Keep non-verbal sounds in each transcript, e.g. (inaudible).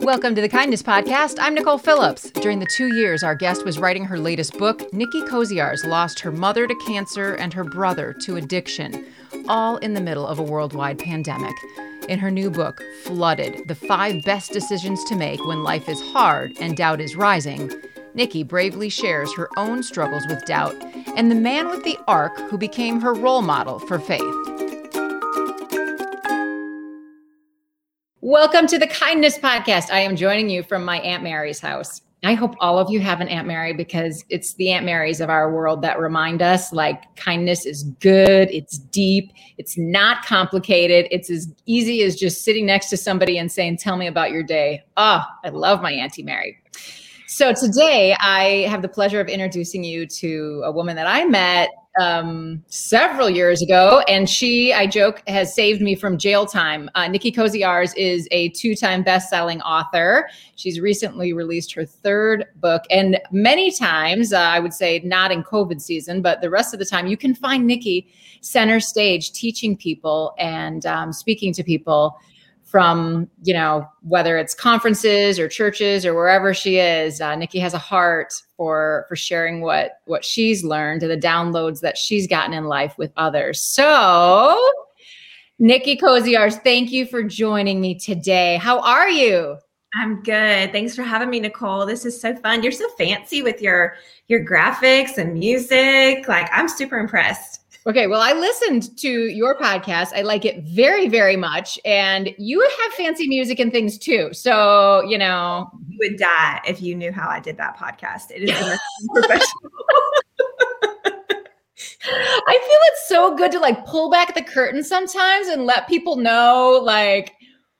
Welcome to the Kindness Podcast. I'm Nicole Phillips. During the two years our guest was writing her latest book, Nicki Koziarz lost her mother to cancer and her brother to addiction, all in the middle of a worldwide pandemic. In her new book, Flooded The Five Best Decisions to Make When Life is Hard and Doubt is Rising, Nicki bravely shares her own struggles with doubt and the man with the ark who became her role model for faith. Welcome to the Kindness Podcast. I am joining you from my Aunt Mary's house. I hope all of you have an Aunt Mary because it's the Aunt Marys of our world that remind us like kindness is good, it's deep, it's not complicated, it's as easy as just sitting next to somebody and saying, Tell me about your day. Oh, I love my Auntie Mary. So today I have the pleasure of introducing you to a woman that I met um, several years ago, and she, I joke, has saved me from jail time. Uh, Nicki Koziarz is a two-time best-selling author. She's recently released her third book, and many times, uh, I would say, not in COVID season, but the rest of the time, you can find Nicki center stage teaching people and um, speaking to people from you know whether it's conferences or churches or wherever she is uh, nicki has a heart for for sharing what what she's learned and the downloads that she's gotten in life with others. So nicki koziarz thank you for joining me today. How are you? I'm good. Thanks for having me nicole. This is so fun. You're so fancy with your your graphics and music. Like i'm super impressed Okay, well, I listened to your podcast. I like it very, very much. And you have fancy music and things too. So, you know. You would die if you knew how I did that podcast. It is (laughs) (laughs) professional. (laughs) I feel it's so good to like pull back the curtain sometimes and let people know like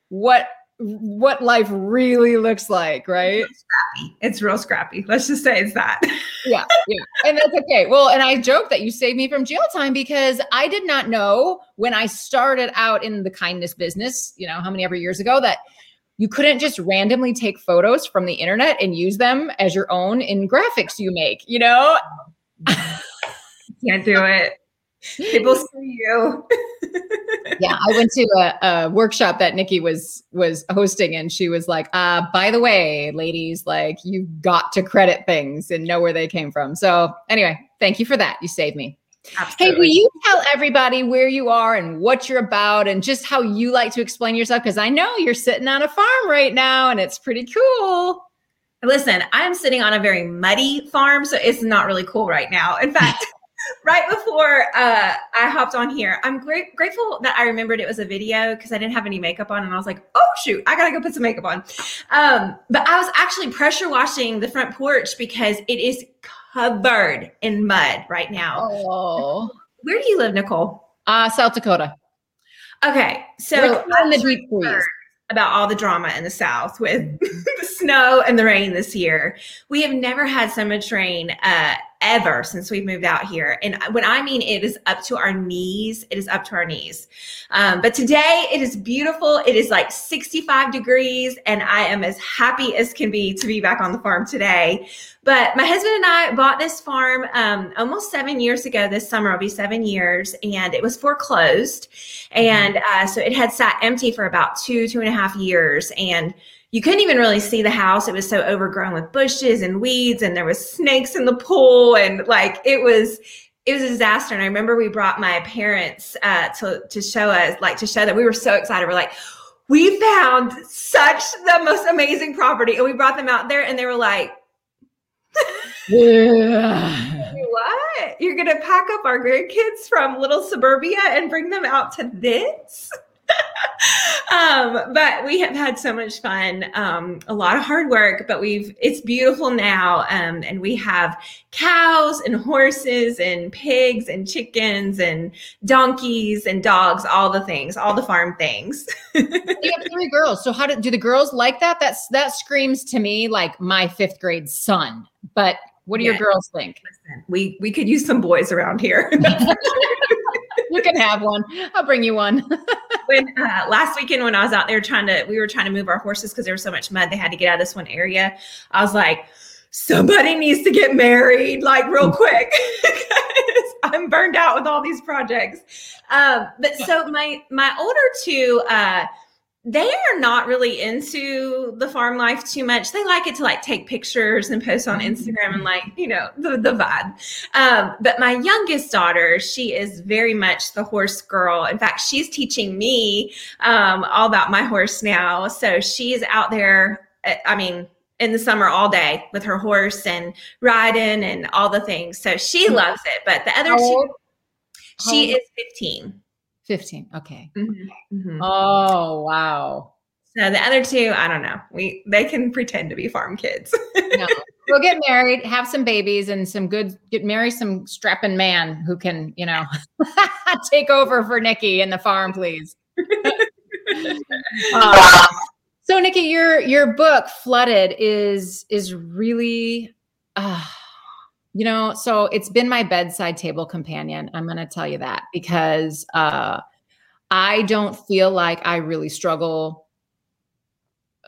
what what life really looks like, right? It's, scrappy. it's real scrappy. Let's just say it's that. (laughs) yeah, yeah. And that's okay. Well, and I joke that you saved me from jail time because I did not know when I started out in the kindness business, you know, how many ever years ago that you couldn't just randomly take photos from the internet and use them as your own in graphics you make, you know? (laughs) Can't do it. People (laughs) see you. (laughs) yeah, I went to a, a, workshop that Nikki was was hosting, and she was like, uh, "By the way, ladies, like you've got to credit things and know where they came from." So, anyway, thank you for that. You saved me. Absolutely. Hey, will you tell everybody where you are and what you're about, and just how you like to explain yourself? Because I know you're sitting on a farm right now, and it's pretty cool. Listen, I'm sitting on a very muddy farm, so it's not really cool right now. In fact right before uh, I hopped on here, I'm great, grateful that I remembered it was a video because I didn't have any makeup on, and I was like, "Oh shoot, I gotta go put some makeup on." Um, but I was actually pressure washing the front porch because it is covered in mud right now. Oh, where do you live, Nicole? Uh, South Dakota. Okay, so in the deep freeze about all the drama in the South with (laughs) the snow and the rain this year. We have never had so much rain uh, ever since we've moved out here. And when I mean it is up to our knees, it is up to our knees. Um, but today it is beautiful. It is like 65 degrees, and I am as happy as can be to be back on the farm today. But my husband and I bought this farm um, almost seven years ago. This summer will be seven years, and it was foreclosed. And uh, so it had sat empty for about two, two and a half years. And you couldn't even really see the house. It was so overgrown with bushes and weeds, and there was snakes in the pool, and like it was it was a disaster. And I remember we brought my parents uh, to to show us, like to show that we were so excited. We're like, we found such the most amazing property, and we brought them out there, and they were like. yeah. (laughs) what? You're gonna pack up our grandkids from little suburbia and bring them out to this? (laughs) um, but we have had so much fun, um, a lot of hard work, but we've, it's beautiful now. Um, and we have cows and horses and pigs and chickens and donkeys and dogs, all the things, all the farm things. you have three girls. So how do, do the girls like that? That's, that screams to me like my fifth grade son, but what do yes. your girls think? Listen, we, we could use some boys around here. (laughs) you can have one. I'll bring you one. (laughs) when uh, last weekend when I was out there trying to, we were trying to move our horses because there was so much mud, they had to get out of this one area. I was like, somebody needs to get married like real mm. quick (laughs) I'm burned out with all these projects. Um, but so my my older two, uh, they are not really into the farm life too much. They like it to like take pictures and post on Instagram and like, you know, the, the vibe. Um, but my youngest daughter, she is very much the horse girl. In fact, she's teaching me um, all about my horse now. So she's out there, eh, I mean, in the summer all day with her horse and riding and all the things. So she mm-hmm. loves it. But the other two, she is 15. 15. Okay. Mm-hmm. Mm-hmm. Oh, wow. So the other two, I don't know. We they can pretend to be farm kids. (laughs) no. We'll get married, have some babies, and some good get marry some strapping man who can, you know, (laughs) take over for Nicki in the farm, please. uh, (laughs) so Nicki, your your book Flooded is is really uh, you know, so it's been my bedside table companion. I'm going to tell you that because uh, I don't feel like I really struggle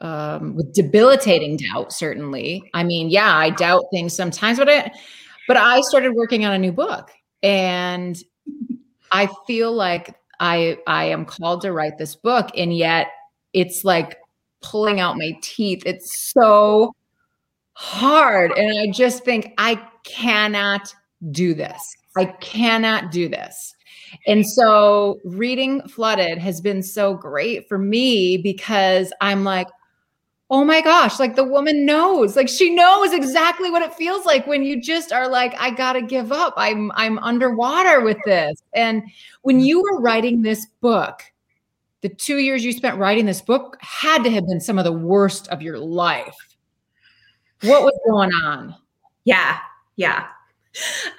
um, with debilitating doubt. Certainly, I mean, yeah, I doubt things sometimes, but I, but I started working on a new book, and I feel like I I am called to write this book, and yet it's like pulling out my teeth. It's so hard. And I just think I cannot do this. I cannot do this. And so reading Flooded has been so great for me because I'm like, oh my gosh, like the woman knows. Like she knows exactly what it feels like when you just are like, I gotta give up. I'm I'm underwater with this. And when mm-hmm. you were writing this book, the two years you spent writing this book had to have been some of the worst of your life. What was going on? Yeah, yeah.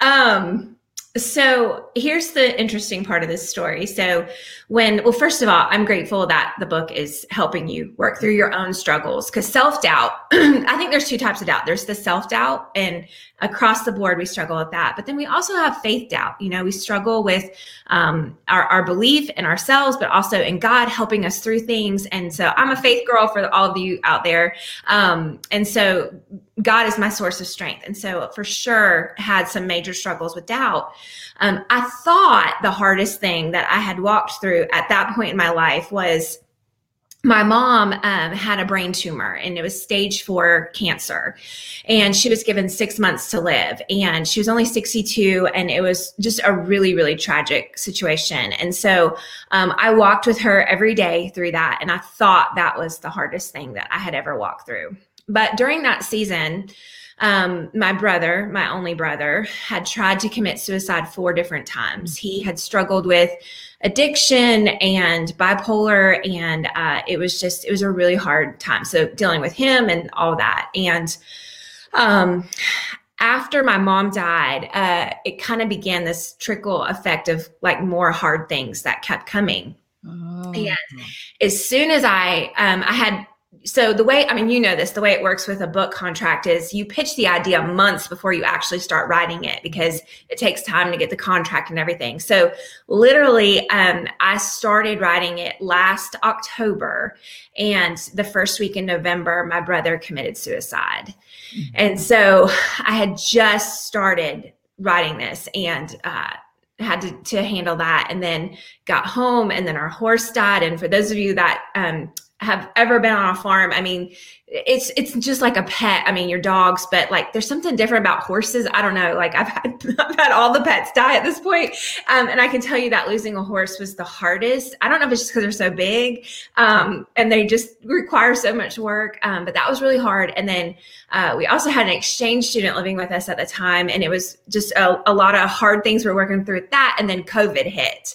Um, so here's the interesting part of this story. So, when, well, first of all, I'm grateful that the book is helping you work through your own struggles because self doubt, (clears throat) I think there's two types of doubt. There's the self doubt, and across the board, we struggle with that. But then we also have faith doubt. You know, we struggle with um, our, our belief in ourselves, but also in God helping us through things. And so I'm a faith girl for all of you out there. Um, and so God is my source of strength. And so for sure had some major struggles with doubt. Um, I thought the hardest thing that I had walked through at that point in my life was my mom um, had a brain tumor and it was stage four cancer. And she was given six months to live and she was only 62 and it was just a really really tragic situation. And so um, i walked with her every day through that and i thought that was the hardest thing that i had ever walked through. But during that season um, my brother, my only brother, had tried to commit suicide four different times. He had struggled with addiction and bipolar, and uh, it was just, it was a really hard time. So dealing with him and all that. And um, after my mom died, uh, it kind of began this trickle effect of like more hard things that kept coming. Oh. And as soon as I, um, I had so the way i mean you know this the way it works with a book contract is you pitch the idea months before you actually start writing it because it takes time to get the contract and everything. So literally um, i started writing it last october and the first week in november my brother committed suicide. Mm-hmm. and so i had just started writing this and uh, had to, to handle that and then got home and then our horse died. And for those of you that um, have ever been on a farm, I mean, it's it's just like a pet. I mean, your dogs, but like there's something different about horses. I don't know. Like (laughs) I've had I've had all the pets die at this point. Um, and I can tell you that losing a horse was the hardest. I don't know if it's just because they're so big, um, and they just require so much work. Um, but that was really hard. And then uh, we also had an exchange student living with us at the time, and it was just a, a lot of hard things we we're working through that. And then COVID hit.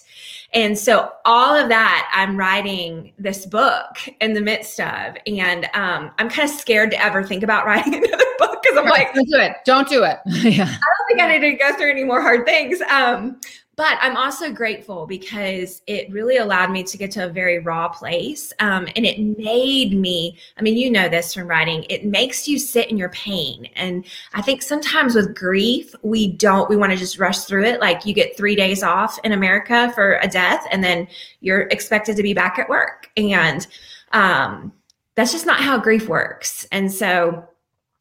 And so all of that I'm writing this book in the midst of. And um, I'm kind of scared to ever think about (laughs) writing another book because I'm like, don't do it. Don't do it. (laughs) yeah. I don't think I need to go through any more hard things. Um, but I'm also grateful because it really allowed me to get to a very raw place. Um, and it made me, I mean, you know this from writing, it makes you sit in your pain. And I think sometimes with grief, we don't, we want to just rush through it. Like you get three days off in America for a death, and then you're expected to be back at work. And um, that's just not how grief works. And so,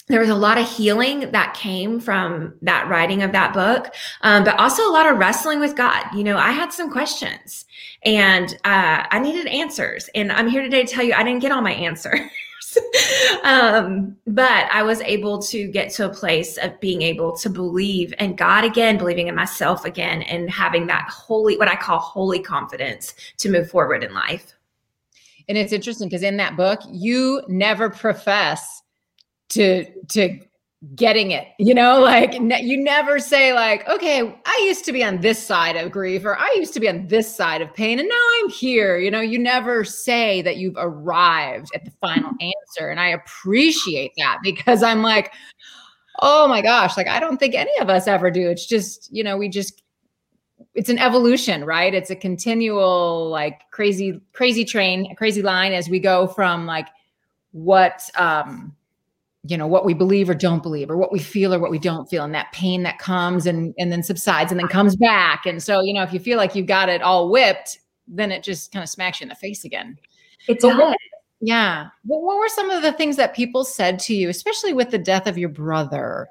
there was a lot of healing that came from that writing of that book, um, but also a lot of wrestling with God. You know, I had some questions and uh, I needed answers. And I'm here today to tell you I didn't get all my answers. (laughs) um, but I was able to get to a place of being able to believe in God again, believing in myself again, and having that holy, what I call holy confidence to move forward in life. And it's interesting because in that book, you never profess to to getting it you know like ne- you never say like okay i used to be on this side of grief or i used to be on this side of pain and now i'm here you know you never say that you've arrived at the final answer and i appreciate that because i'm like oh my gosh like i don't think any of us ever do it's just you know we just it's an evolution right? It's a continual like crazy crazy train crazy line as we go from like what um you know what we believe or don't believe or what we feel or what we don't feel and that pain that comes and and then subsides and then comes back. And so you know if you feel like you've got it all whipped then it just kind of smacks you in the face again. It's what, yeah. But what were some of the things that people said to you especially with the death of your brother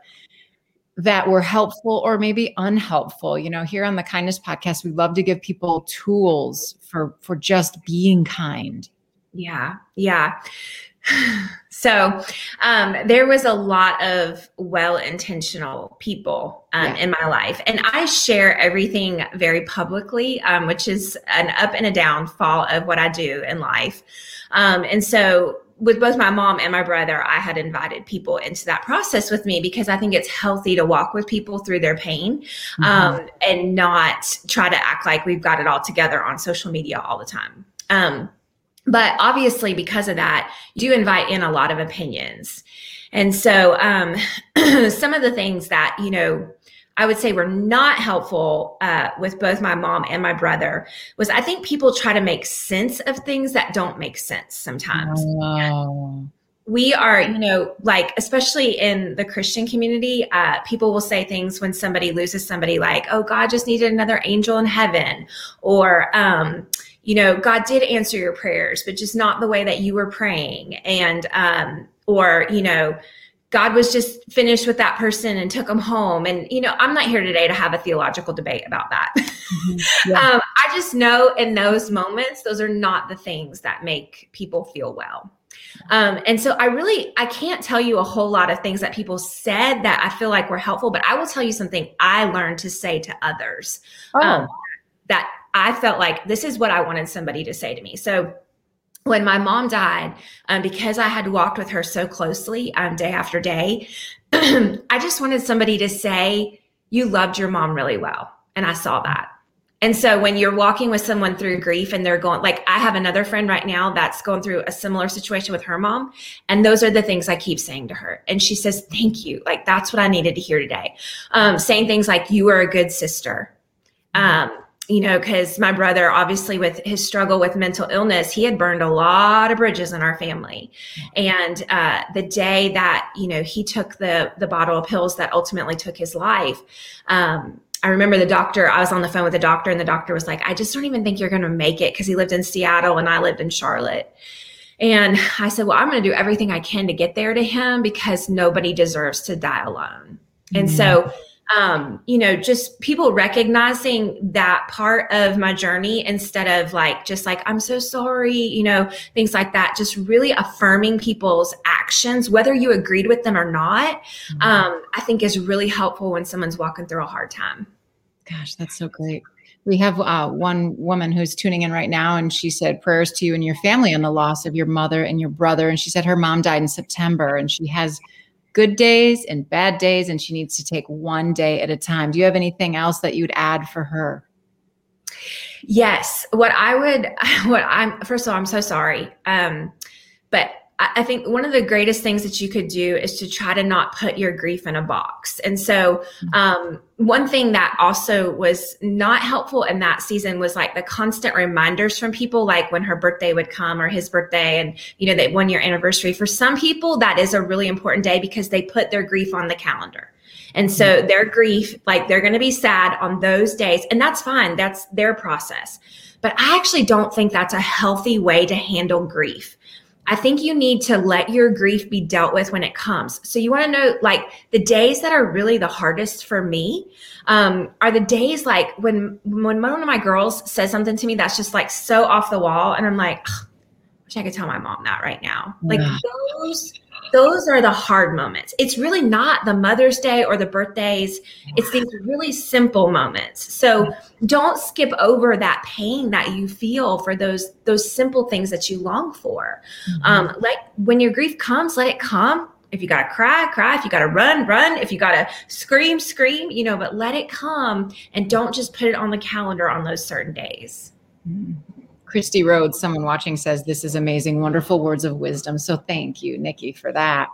that were helpful or maybe unhelpful? You know here on the kindness podcast we love to give people tools for for just being kind. Yeah. Yeah so um, there was a lot of well-intentional people um, yeah. in my life and i share everything very publicly um, which is an up and a downfall of what i do in life um, and so with both my mom and my brother i had invited people into that process with me because i think it's healthy to walk with people through their pain mm-hmm. Um, and not try to act like we've got it all together on social media all the time um, but obviously, because of that, you do invite in a lot of opinions. And so, um, (clears throat) some of the things that, you know, I would say were not helpful uh, with both my mom and my brother was I think people try to make sense of things that don't make sense sometimes. Oh. We are, you know, like, especially in the Christian community, uh, people will say things when somebody loses somebody like, oh, God just needed another angel in heaven, or, um, you know, God did answer your prayers, but just not the way that you were praying. And, um, or, you know, God was just finished with that person and took them home. And, you know, I'm not here today to have a theological debate about that. Mm-hmm. (laughs) Yeah. um, I just know in those moments, those are not the things that make people feel well. Um, and so I really, I can't tell you a whole lot of things that people said that I feel like were helpful, but I will tell you something I learned to say to others oh. um, that I felt like this is what I wanted somebody to say to me. So when my mom died, um, because I had walked with her so closely um, day after day, (clears throat) I just wanted somebody to say, You loved your mom really well. And I saw that. And so when you're walking with someone through grief and they're going, like, I have another friend right now that's going through a similar situation with her mom. And those are the things I keep saying to her. And she says, Thank you. Like, that's what I needed to hear today. Um, saying things like, You are a good sister. Um, you know, because my brother, obviously, with his struggle with mental illness, he had burned a lot of bridges in our family. And uh, the day that you know he took the the bottle of pills that ultimately took his life, um, I remember the doctor. I was on the phone with the doctor, and the doctor was like, "I just don't even think you're going to make it," because he lived in Seattle and I lived in Charlotte. And I said, "Well, I'm going to do everything I can to get there to him because nobody deserves to die alone." Mm-hmm. And so um, you know, just people recognizing that part of my journey instead of like, just like, I'm so sorry, you know, things like that, just really affirming people's actions, whether you agreed with them or not, mm-hmm. um, I think is really helpful when someone's walking through a hard time. Gosh, that's so great. We have uh, one woman who's tuning in right now, and she said prayers to you and your family on the loss of your mother and your brother. And she said her mom died in September, and she has good days and bad days, and she needs to take one day at a time. Do you have anything else that you'd add for her? Yes. What I would, (laughs) what I'm, first of all, I'm so sorry. Um, but I think one of the greatest things that you could do is to try to not put your grief in a box. And so, mm-hmm. um, one thing that also was not helpful in that season was like the constant reminders from people, like when her birthday would come or his birthday and, you know, that one year anniversary. For some people, that is a really important day because they put their grief on the calendar. And so mm-hmm. their grief, like they're going to be sad on those days. And that's fine. That's their process. But I actually don't think that's a healthy way to handle grief I think you need to let your grief be dealt with when it comes. So you want to know, like the days that are really the hardest for me um, are the days like when when one of my girls says something to me that's just like so off the wall, and I'm like, wish I could tell my mom that right now. Like yeah. those those are the hard moments. It's really not the Mother's Day or the birthdays. It's these really simple moments. So don't skip over that pain that you feel for those those simple things that you long for. Mm-hmm. Um, like when your grief comes, let it come. If you gotta cry, cry. If you gotta run, run. If you gotta scream, scream. You know, but let it come and don't just put it on the calendar on those certain days. Mm-hmm. Christy Rhodes, someone watching says, This is amazing, wonderful words of wisdom. So thank you, Nicki, for that.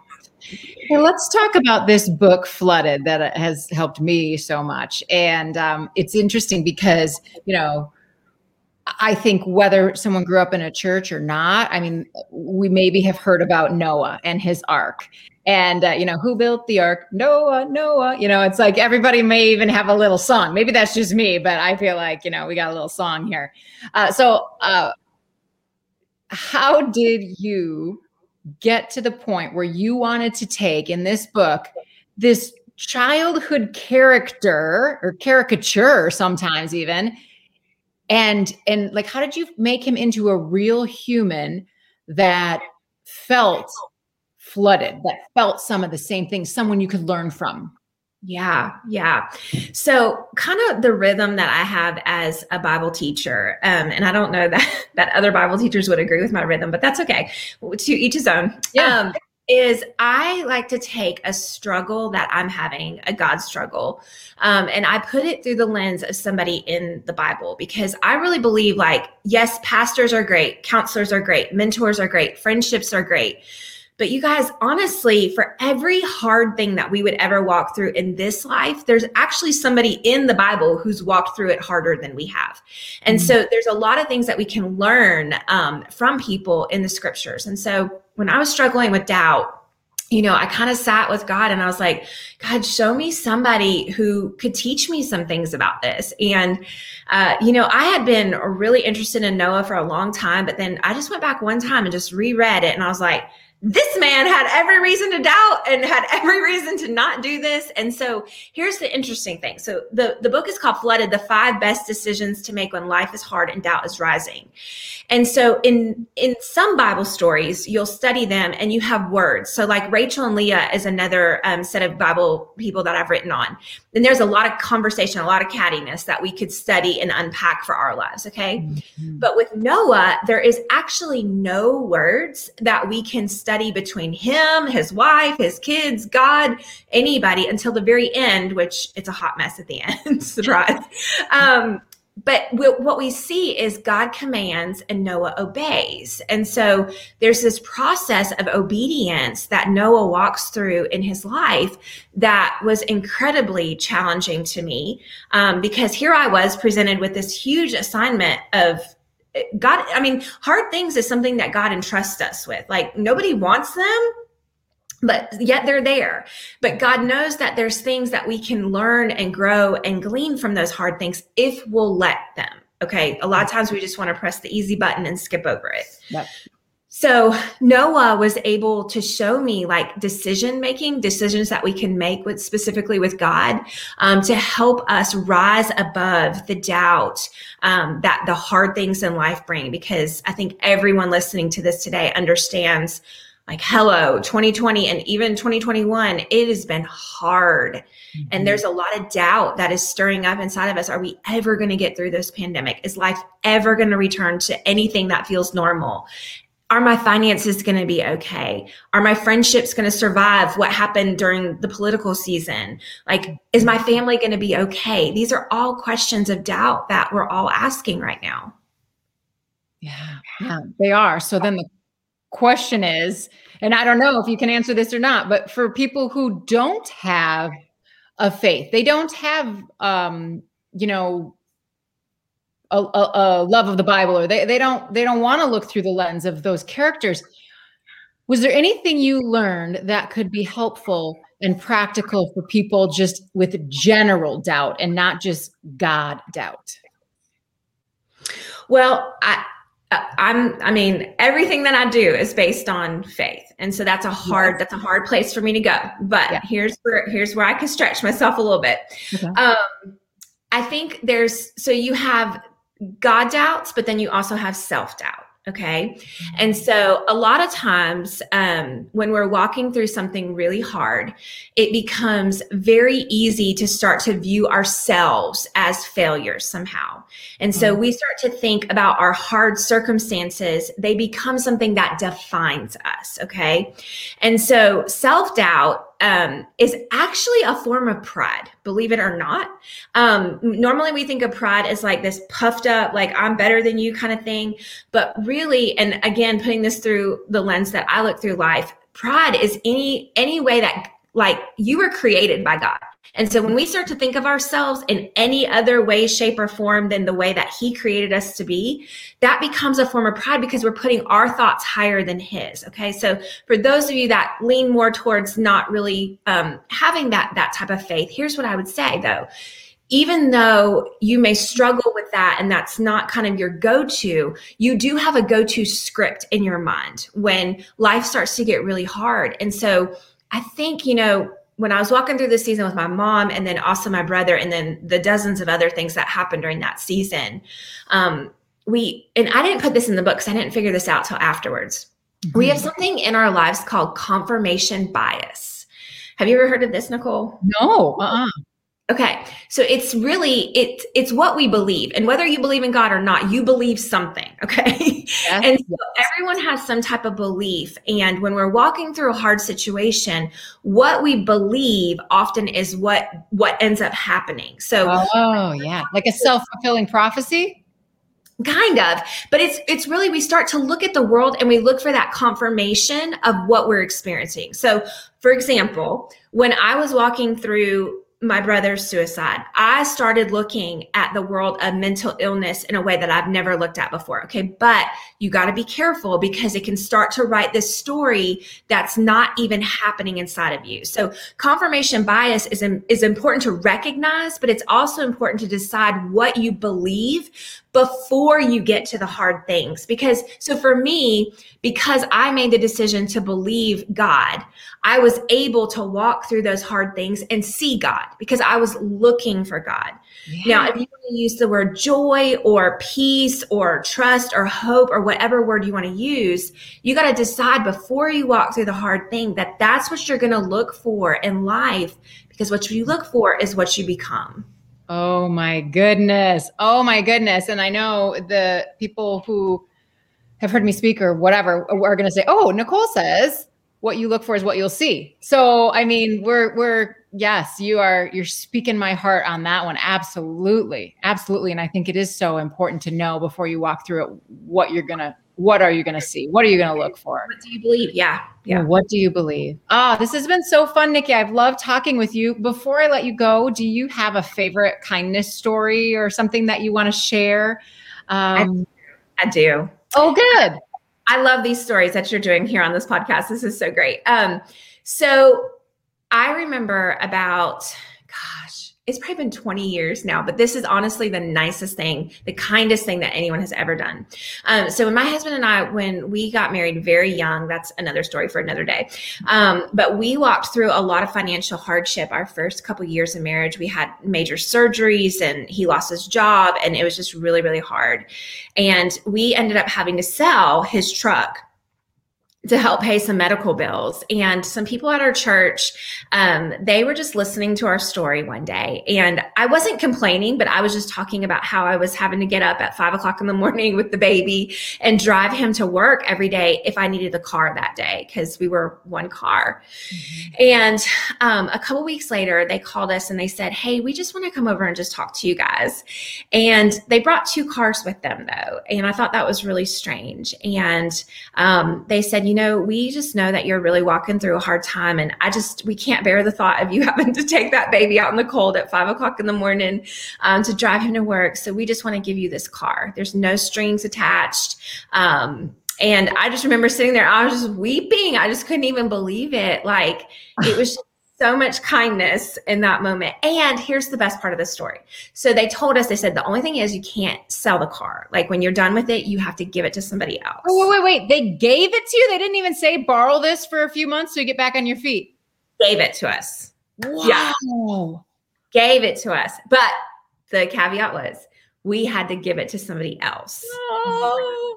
Okay, let's talk about this book, Flooded, that has helped me so much. And um, it's interesting because, you know, I think whether someone grew up in a church or not, I mean, we maybe have heard about Noah and his ark. And, uh, you know, who built the ark? Noah, Noah. You know, it's like everybody may even have a little song. Maybe that's just me, but I feel like, you know, we got a little song here. Uh, so, uh, how did you get to the point where you wanted to take in this book this childhood character or caricature sometimes even and and like how did you make him into a real human that felt flooded that felt some of the same things someone you could learn from yeah, yeah. So, kind of the rhythm that I have as a Bible teacher, um, and I don't know that (laughs) that other Bible teachers would agree with my rhythm, but that's okay. To each his own. Yeah. Um, is I like to take a struggle that I'm having, a God struggle, um, and I put it through the lens of somebody in the Bible because I really believe, like, yes, pastors are great, counselors are great, mentors are great, friendships are great. But you guys, honestly, for every hard thing that we would ever walk through in this life, there's actually somebody in the Bible who's walked through it harder than we have. And mm-hmm. so there's a lot of things that we can learn um, from people in the scriptures. And so when I was struggling with doubt, you know, I kind of sat with God and I was like, God, show me somebody who could teach me some things about this. And, uh, you know, I had been really interested in Noah for a long time, but then I just went back one time and just reread it and I was like, this man had every reason to doubt and had (laughs) every reason to not do this. And so here's the interesting thing. So the, the book is called Flooded, the five best decisions to make when life is hard and doubt is rising. And so in in some Bible stories, you'll study them and you have words. So like Rachel and Leah is another um, set of Bible people that I've written on. And there's a lot of conversation, a lot of cattiness that we could study and unpack for our lives. Okay. Mm-hmm. But with Noah, there is actually no words that we can study between him, his wife, his kids, God, anybody until the very end, which it's a hot mess at the end. (laughs) Surprise. (laughs) Um, but what we see is God commands and Noah obeys. And so there's this process of obedience that Noah walks through in his life that was incredibly challenging to me um, because here I was presented with this huge assignment of God. I mean, hard things is something that God entrusts us with. Like nobody wants them, but yet they're there. But God knows that there's things that we can learn and grow and glean from those hard things if we'll let them. Okay. A lot of times we just want to press the easy button and skip over it. Yep. So Noah was able to show me like decision making, decisions that we can make with specifically with God um, to help us rise above the doubt um, that the hard things in life bring. Because I think everyone listening to this today understands like hello 2020 and even 2021 it has been hard. Mm-hmm. and there's a lot of doubt that is stirring up inside of us. Are we ever going to get through this pandemic? Is life ever going to return to anything that feels normal? Are my finances going to be okay? Are my friendships going to survive what happened during the political season? Like is my family going to be okay? These are all questions of doubt that we're all asking right now. Yeah yeah they are. So then the question is, and I don't know if you can answer this or not, but for people who don't have a faith, they don't have, um, you know, a, a, a love of the Bible, or they, they don't they don't want to look through the lens of those characters. Was there anything you learned that could be helpful and practical for people just with general doubt and not just God doubt? Well, I I'm, I mean, everything that I do is based on faith. And so that's a hard, yes. that's a hard place for me to go. But yeah. here's where, here's where I can stretch myself a little bit. Okay. Um, I think there's, so you have God doubts, but then you also have self doubt. Okay. And so a lot of times um, when we're walking through something really hard, it becomes very easy to start to view ourselves as failures somehow. And so mm-hmm. we start to think about our hard circumstances. They become something that defines us. Okay. And so self doubt um, is actually a form of pride, believe it or not. Um, normally, we think of pride as like this puffed up, like I'm better than you kind of thing. But really, and again, putting this through the lens that I look through life, pride is any any way that like you were created by God. And so when we start to think of ourselves in any other way, shape, or form than the way that He created us to be, that becomes a form of pride because we're putting our thoughts higher than His. Okay. So for those of you that lean more towards not really um, having that, that type of faith, here's what I would say though. Even though you may struggle with that and that's not kind of your go to, you do have a go to script in your mind when life starts to get really hard. And so I think, you know, when I was walking through the season with my mom and then also my brother, and then the dozens of other things that happened during that season, um, we, and I didn't put this in the book because I didn't figure this out till afterwards. Mm-hmm. We have something in our lives called confirmation bias. Have you ever heard of this, Nicole? No. Uh-uh. Okay. So it's really it's it's what we believe. And whether you believe in God or not, you believe something. (laughs) Okay. Yes. and so everyone has some type of belief. And when we're walking through a hard situation, what we believe often is what what ends up happening. So Oh yeah. Like a self-fulfilling prophecy? kind of but it's it's really we start to look at the world and we look for that confirmation of what we're experiencing so for example when i was walking through my brother's suicide, I started looking at the world of mental illness in a way that I've never looked at before. Okay. But you got to be careful because it can start to write this story that's not even happening inside of you. So confirmation bias is, is important to recognize, but it's also important to decide what you believe before you get to the hard things. Because, so for me, because I made the decision to believe God, I was able to walk through those hard things and see God because I was looking for God. Yeah. Now, if you want to use the word joy or peace or trust or hope or whatever word you want to use, you got to decide before you walk through the hard thing that that's what you're going to look for in life because what you look for is what you become. Oh my goodness. Oh my goodness. And I know the people who have heard me speak or whatever are going to say, "Oh, Nicole says what you look for is what you'll see." So, I mean, we're we're yes, you are you're speaking my heart on that one. Absolutely. Absolutely, and I think it is so important to know before you walk through it what you're going to what are you going to see? What are you going to look for? What do you believe? Yeah. Yeah. What do you believe? Ah, oh, this has been so fun, Nicki. I've loved talking with you. Before I let you go, do you have a favorite kindness story or something that you want to share? Um, I, I do. Oh, good. I love these stories that you're doing here on this podcast. This is so great. Um, so I remember about, gosh, it's probably been 20 years now, but this is honestly the nicest thing, the kindest thing that anyone has ever done. Um, so when my husband and I, when we got married very young, that's another story for another day. Um, but we walked through a lot of financial hardship our first couple years of marriage. We had major surgeries and he lost his job and it was just really, really hard. And we ended up having to sell his truck to help pay some medical bills. And some people at our church, um, they were just listening to our story one day. And I wasn't complaining, but I was just talking about how I was having to get up at five o'clock in the (laughs) morning with the baby and drive him to work every day if I needed a car that day because we were one car. Mm-hmm. And um, a couple weeks later, they called us and they said, Hey, we just want to come over and just talk to you guys. And they brought two cars with them though. And I thought that was really strange. And um, they said, you know, we just know that you're really walking through a hard time. And I just, we can't bear the thought of you (laughs) having to take that baby out in the cold at five o'clock in the morning um, to drive him to work. So we just want to give you this car. There's no strings attached. Um, and I just remember sitting there, I was just weeping. I just couldn't even believe it. Like it was so much kindness in that moment. And here's the best part of the story. So they told us, they said, the only thing is you can't sell the car. Like when you're done with it, you have to give it to somebody else. Oh, wait, wait, wait. They gave it to you? They didn't even say borrow this for a few months so you get back on your feet. Gave it to us. Wow. Yeah. Gave it to us. But the caveat was we had to give it to somebody else. Oh.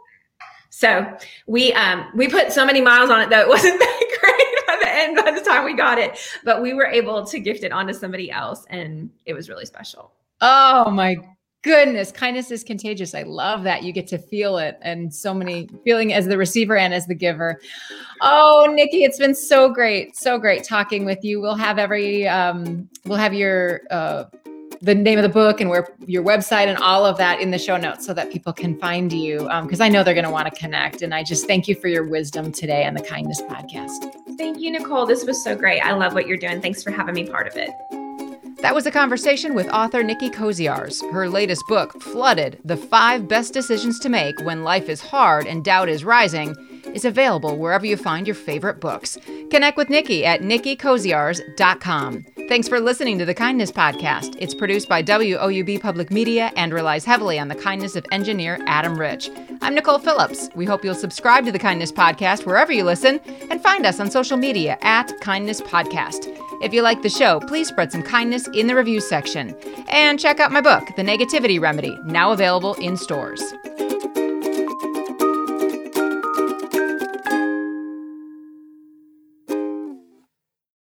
So we um we put so many miles on it though it wasn't that (laughs) great end by the time we got it, but we were able to gift it onto somebody else and it was really special. Oh my goodness, kindness is contagious. I love that you get to feel it and so many feeling as the receiver and as the giver. Oh, Nicki, it's been so great, so great talking with you. We'll have every um we'll have your uh the name of the book and where your website and all of that in the show notes so that people can find you because um, I know they're going to want to connect. And I just thank you for your wisdom today on the Kindness Podcast. Thank you, Nicole. This was so great. I love what you're doing. Thanks for having me part of it. That was a conversation with author Nicki Koziarz. Her latest book, Flooded The Five Best Decisions to Make When Life is Hard and Doubt is Rising, is available wherever you find your favorite books. Connect with Nicki at nickikoziarz.com. Thanks for listening to the Kindness Podcast. It's produced by WOUB Public Media and relies heavily on the kindness of engineer Adam Rich. I'm Nicole Phillips. We hope you'll subscribe to the Kindness Podcast wherever you listen and find us on social media at Kindness Podcast. If you like the show, please spread some kindness in the review section. And check out my book, The Negativity Remedy, now available in stores.